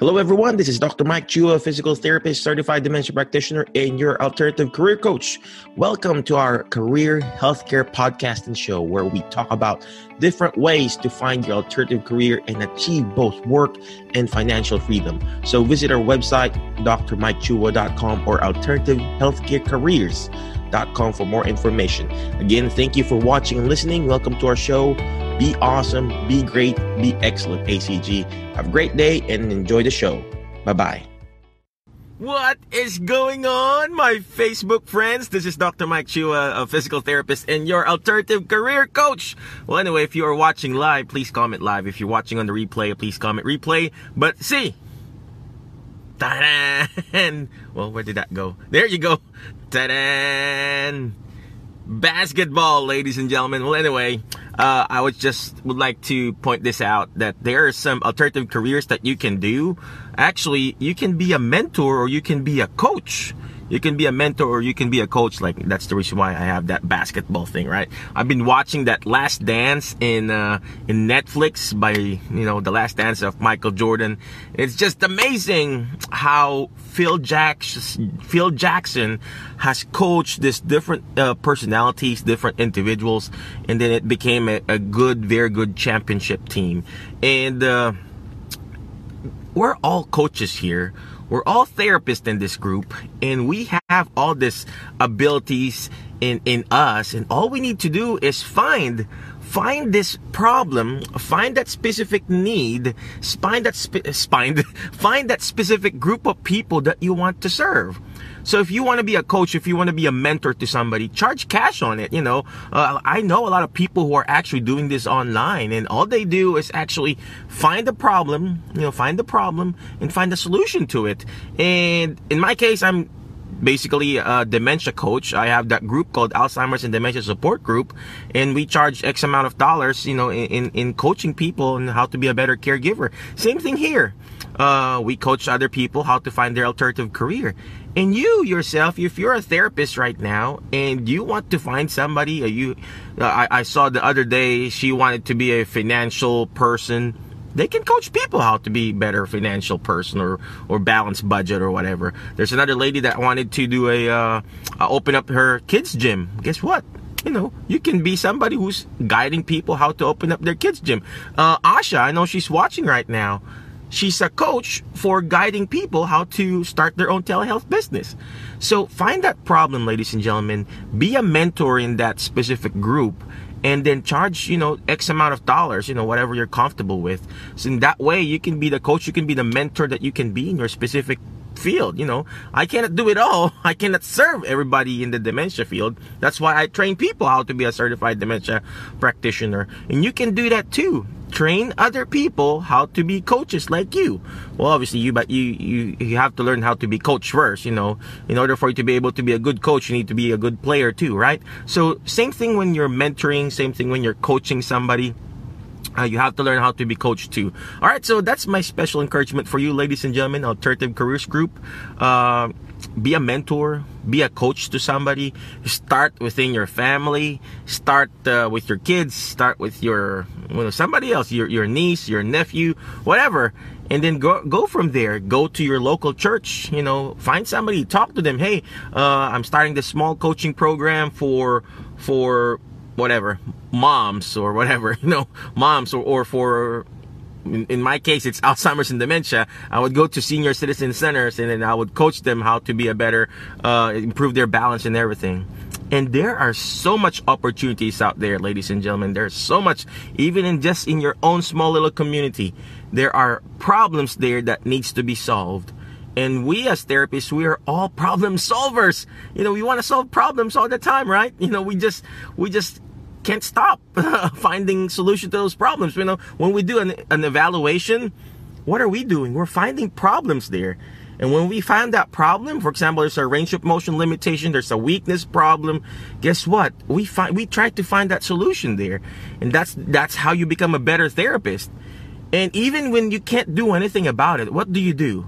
Hello, everyone. This is Dr. Mike Chua, physical therapist, certified dementia practitioner, and your alternative career coach. Welcome to our career healthcare podcast and show where we talk about different ways to find your alternative career and achieve both work and financial freedom. So visit our website, drmikechua.com or alternativehealthcarecareers.com for more information. Again, thank you for watching and listening. Welcome to our show. Be awesome, be great, be excellent, ACG. Have a great day and enjoy the show. Bye bye. What is going on, my Facebook friends? This is Dr. Mike Chua, a physical therapist and your alternative career coach. Well, anyway, if you are watching live, please comment live. If you're watching on the replay, please comment replay. But see, ta-da! Well, where did that go? There you go. Ta-da! Basketball, ladies and gentlemen. Well, anyway, uh, I would just would like to point this out that there are some alternative careers that you can do. Actually, you can be a mentor or you can be a coach you can be a mentor or you can be a coach. Like that's the reason why i have that basketball thing right? I've been watching that last dance in uh, in netflix by you know the last dance of michael jordan. It's just amazing how phil jackson phil jackson has coached this different uh, personalities different individuals and then it became a, a good very good championship team. And uh, we're all coaches here we're all therapists in this group and we have all this abilities in in us and all we need to do is find find this problem find that specific need find that spe- find find that specific group of people that you want to serve so if you want to be a coach, if you want to be a mentor to somebody, charge cash on it. You know, uh, I know a lot of people who are actually doing this online, and all they do is actually find the problem, you know, find the problem and find a solution to it. And in my case, I'm basically a dementia coach. I have that group called Alzheimer's and Dementia Support Group, and we charge X amount of dollars, you know, in, in coaching people and how to be a better caregiver. Same thing here. Uh, we coach other people how to find their alternative career. And you yourself, if you're a therapist right now and you want to find somebody, uh, you, uh, I, I saw the other day she wanted to be a financial person. They can coach people how to be better financial person or or balance budget or whatever. There's another lady that wanted to do a uh, uh, open up her kids gym. Guess what? you know, you can be somebody who's guiding people how to open up their kids gym. Uh, Asha, I know she's watching right now. She's a coach for guiding people how to start their own telehealth business. So find that problem, ladies and gentlemen. Be a mentor in that specific group and then charge, you know, X amount of dollars, you know, whatever you're comfortable with. So in that way, you can be the coach, you can be the mentor that you can be in your specific field. You know, I cannot do it all. I cannot serve everybody in the dementia field. That's why I train people how to be a certified dementia practitioner. And you can do that too train other people how to be coaches like you. Well, obviously you, but you, you, you have to learn how to be coach first, you know, in order for you to be able to be a good coach, you need to be a good player too, right? So same thing when you're mentoring, same thing when you're coaching somebody. Uh, you have to learn how to be coached too. All right, so that's my special encouragement for you, ladies and gentlemen, Alternative Careers Group. Uh, be a mentor, be a coach to somebody. Start within your family. Start uh, with your kids. Start with your somebody else, your your niece, your nephew, whatever, and then go go from there. Go to your local church. You know, find somebody, talk to them. Hey, uh, I'm starting this small coaching program for for whatever moms or whatever you know moms or, or for in, in, my case, it's Alzheimer's and dementia. I would go to senior citizen centers and then I would coach them how to be a better, uh, improve their balance and everything. And there are so much opportunities out there, ladies and gentlemen. There's so much, even in just in your own small little community, there are problems there that needs to be solved. And we as therapists, we are all problem solvers. You know, we want to solve problems all the time, right? You know, we just, we just can't stop finding solution to those problems. You know, when we do an, an evaluation, what are we doing? We're finding problems there. And when we find that problem, for example, there's a range of motion limitation, there's a weakness problem. Guess what? We find we try to find that solution there, and that's that's how you become a better therapist. And even when you can't do anything about it, what do you do?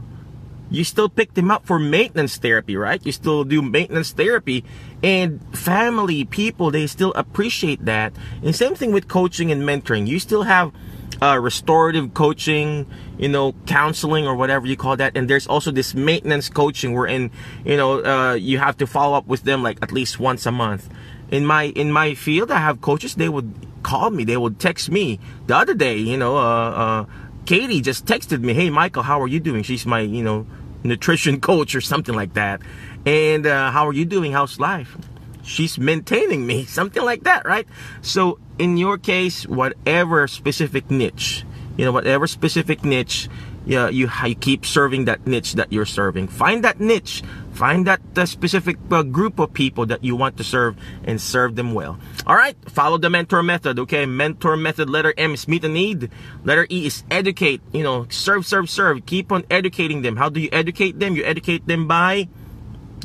You still pick them up for maintenance therapy, right? You still do maintenance therapy and family people, they still appreciate that. And same thing with coaching and mentoring. You still have uh, restorative coaching, you know, counseling or whatever you call that. And there's also this maintenance coaching wherein, you know, uh, you have to follow up with them like at least once a month. In my in my field, I have coaches. They would call me. They would text me. The other day, you know, uh, uh, Katie just texted me, "Hey, Michael, how are you doing?" She's my, you know, nutrition coach or something like that. And uh, how are you doing? How's life? She's maintaining me, something like that, right? So in your case, whatever specific niche, you know, whatever specific niche, yeah, you, you keep serving that niche that you're serving. Find that niche. Find that uh, specific uh, group of people that you want to serve and serve them well. All right, follow the mentor method. Okay, mentor method. Letter M is meet a need. Letter E is educate. You know, serve, serve, serve. Keep on educating them. How do you educate them? You educate them by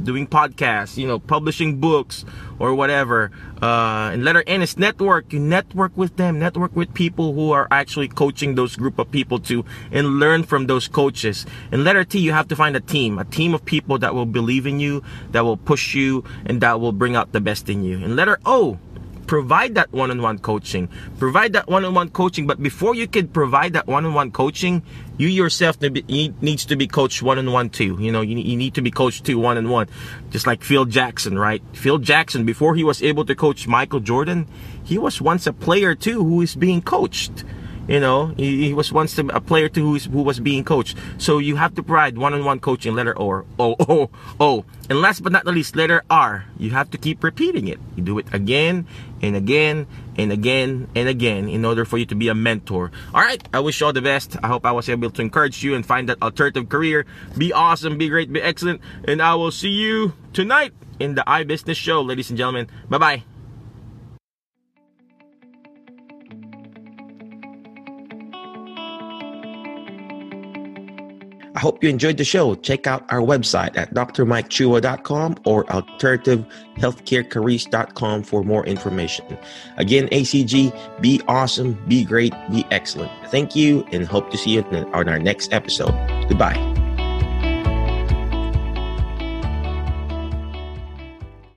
doing podcasts, you know, publishing books or whatever. Uh, and letter N is network. You network with them, network with people who are actually coaching those group of people too, and learn from those coaches. And letter T, you have to find a team, a team of people that will believe in you, that will push you, and that will bring out the best in you. And letter O, provide that one-on-one coaching. Provide that one-on-one coaching but before you can provide that one-on-one coaching you yourself needs to be coached one-on-one too. You know you, you need to be coached too one-on-one. Just like phil jackson right? Phil jackson before he was able to coach michael jordan he was once a player too who is being coached you know, he, he was once a player too who, is, who was being coached. So you have to provide one-on-one coaching. Letter O, O, O, O. And last but not the least, letter R. You have to keep repeating it. You do it again and again and again and again in order for you to be a mentor. All right. I wish you all the best. I hope I was able to encourage you and find that alternative career. Be awesome. Be great. Be excellent. And I will see you tonight in the iBusiness show, ladies and gentlemen. Bye bye. I hope you enjoyed the show. Check out our website at drmikechua.com or alternativehealthcarecareers.com for more information. Again, ACG, be awesome, be great, be excellent. Thank you and hope to see you on our next episode. Goodbye.